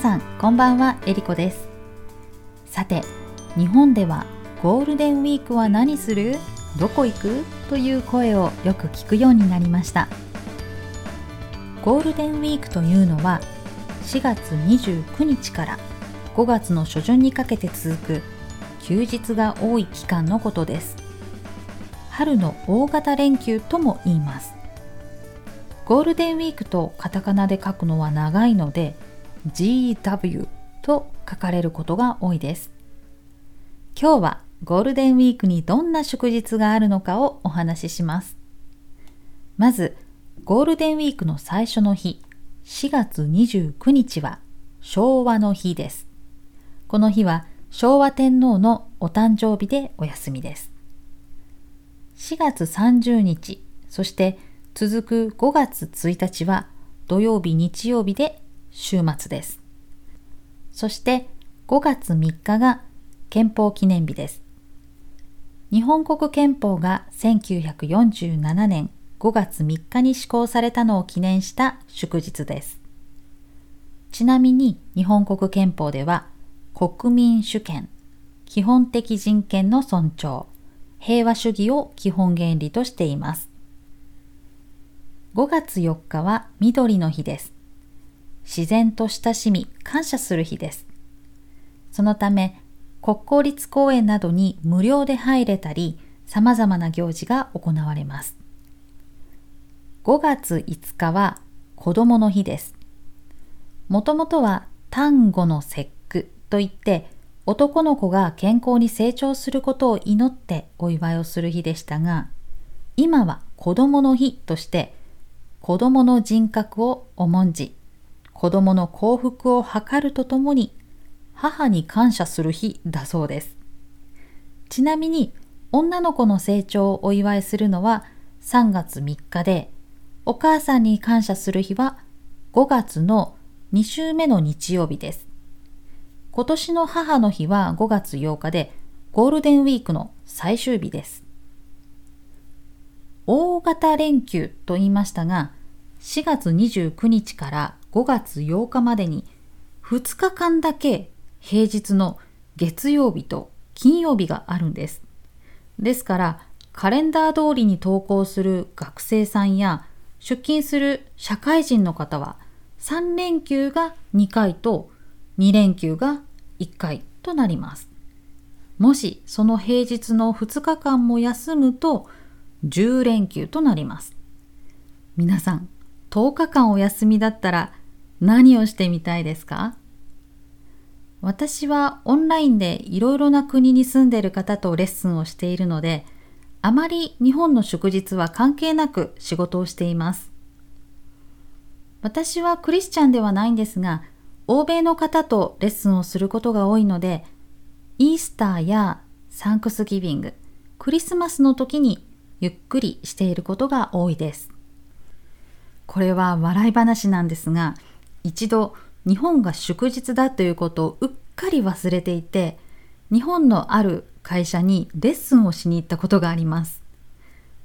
さんこんばんはえりこです。さて日本ではゴールデンウィークは何する？どこ行く？という声をよく聞くようになりました。ゴールデンウィークというのは4月29日から5月の初旬にかけて続く休日が多い期間のことです。春の大型連休とも言います。ゴールデンウィークとカタカナで書くのは長いので GW と書かれることが多いです。今日はゴールデンウィークにどんな祝日があるのかをお話しします。まずゴールデンウィークの最初の日4月29日は昭和の日です。この日は昭和天皇のお誕生日でお休みです。4月30日そして続く5月1日は土曜日日曜日で週末です。そして5月3日が憲法記念日です。日本国憲法が1947年5月3日に施行されたのを記念した祝日です。ちなみに日本国憲法では国民主権、基本的人権の尊重、平和主義を基本原理としています。5月4日は緑の日です。自然と親しみ、感謝する日です。そのため、国公立公園などに無料で入れたり、様々な行事が行われます。5月5日は子供の日です。もともとは端午の節句といって、男の子が健康に成長することを祈ってお祝いをする日でしたが、今は子供の日として子供の人格を重んじ、子供の幸福を図るとともに、母に感謝する日だそうです。ちなみに、女の子の成長をお祝いするのは3月3日で、お母さんに感謝する日は5月の2週目の日曜日です。今年の母の日は5月8日で、ゴールデンウィークの最終日です。大型連休と言いましたが、4月29日から5月8日までに2日間だけ平日の月曜日と金曜日があるんです。ですからカレンダー通りに登校する学生さんや出勤する社会人の方は3連休が2回と2連休が1回となります。もしその平日の2日間も休むと10連休となります。皆さん、10日間お休みだったら何をしてみたいですか？私はオンラインでいろいろな国に住んでいる方とレッスンをしているので、あまり日本の祝日は関係なく仕事をしています。私はクリスチャンではないんですが、欧米の方とレッスンをすることが多いので、イースターやサンクスギビング、クリスマスの時にゆっくりしていることが多いです。これは笑い話なんですが、一度日本が祝日だということをうっかり忘れていて日本のある会社にレッスンをしに行ったことがあります。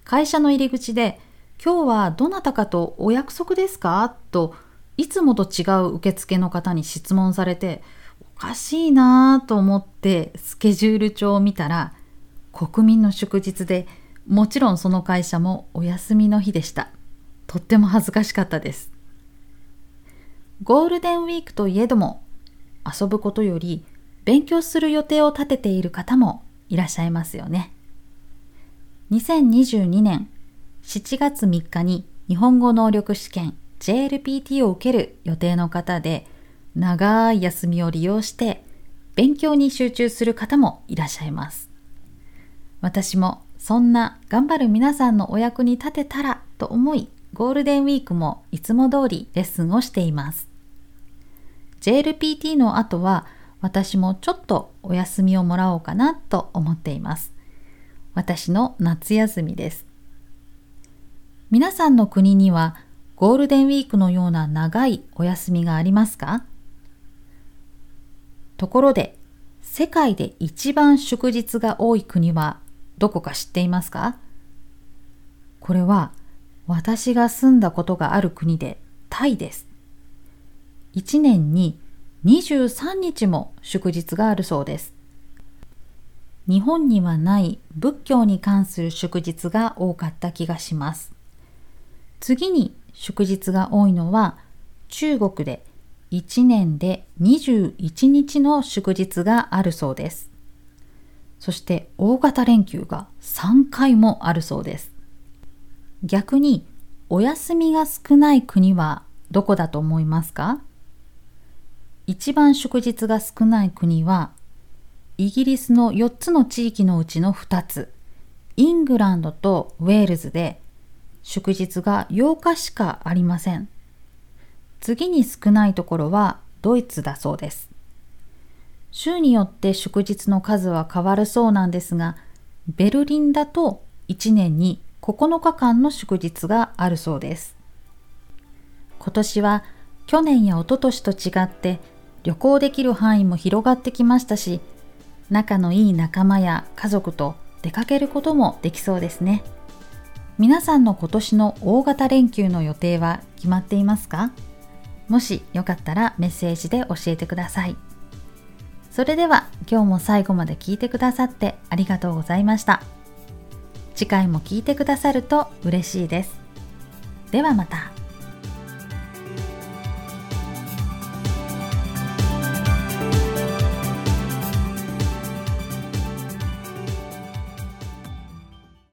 会社の入り口で今日はどなたかとお約束ですか？といつもと違う受付の方に質問されておかしいなぁと思ってスケジュール帳を見たら国民の祝日でもちろんその会社もお休みの日でした。とっても恥ずかしかったです。ゴールデンウィークといえども遊ぶことより勉強する予定を立てている方もいらっしゃいますよね。2022年7月3日に日本語能力試験 JLPT を受ける予定の方で長い休みを利用して勉強に集中する方もいらっしゃいます。私もそんな頑張る皆さんのお役に立てたらと思いゴールデンウィークもいつも通りレッスンをしています。JLPT の後は私もちょっとお休みをもらおうかなと思っています。私の夏休みです。皆さんの国にはゴールデンウィークのような長いお休みがありますか？ところで、世界で一番祝日が多い国はどこか知っていますか？これは私が住んだことがある国でタイです。1年に23日も祝日があるそうです。日本にはない仏教に関する祝日が多かった気がします。次に祝日が多いのは中国で1年で21日の祝日があるそうです。そして大型連休が3回もあるそうです。逆にお休みが少ない国はどこだと思いますか？一番祝日が少ない国はイギリスの4つの地域のうちの2つイングランドとウェールズで祝日が8日しかありません。次に少ないところはドイツだそうです。州によって祝日の数は変わるそうなんですがベルリンだと1年に9日間の祝日があるそうです。今年は去年や一昨年と違って旅行できる範囲も広がってきましたし仲のいい仲間や家族と出かけることもできそうですね。皆さんの今年の大型連休の予定は決まっていますか？もしよかったらメッセージで教えてください。それでは今日も最後まで聞いてくださってありがとうございました。次回も聞いてくださると嬉しいです。ではまた。